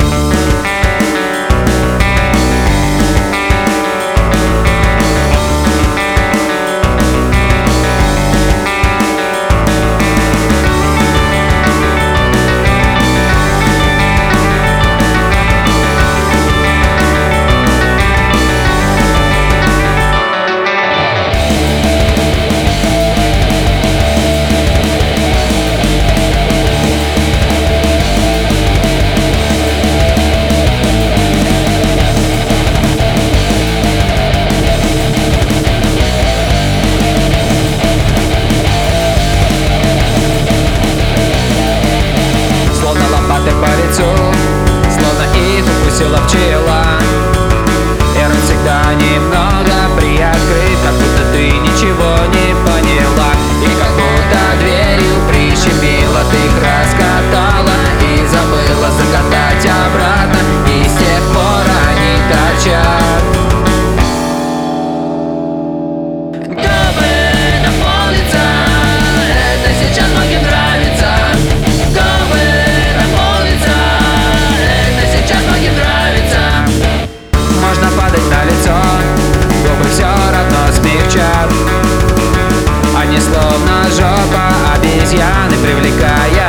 you jail. Они словно жопа обезьяны, привлекая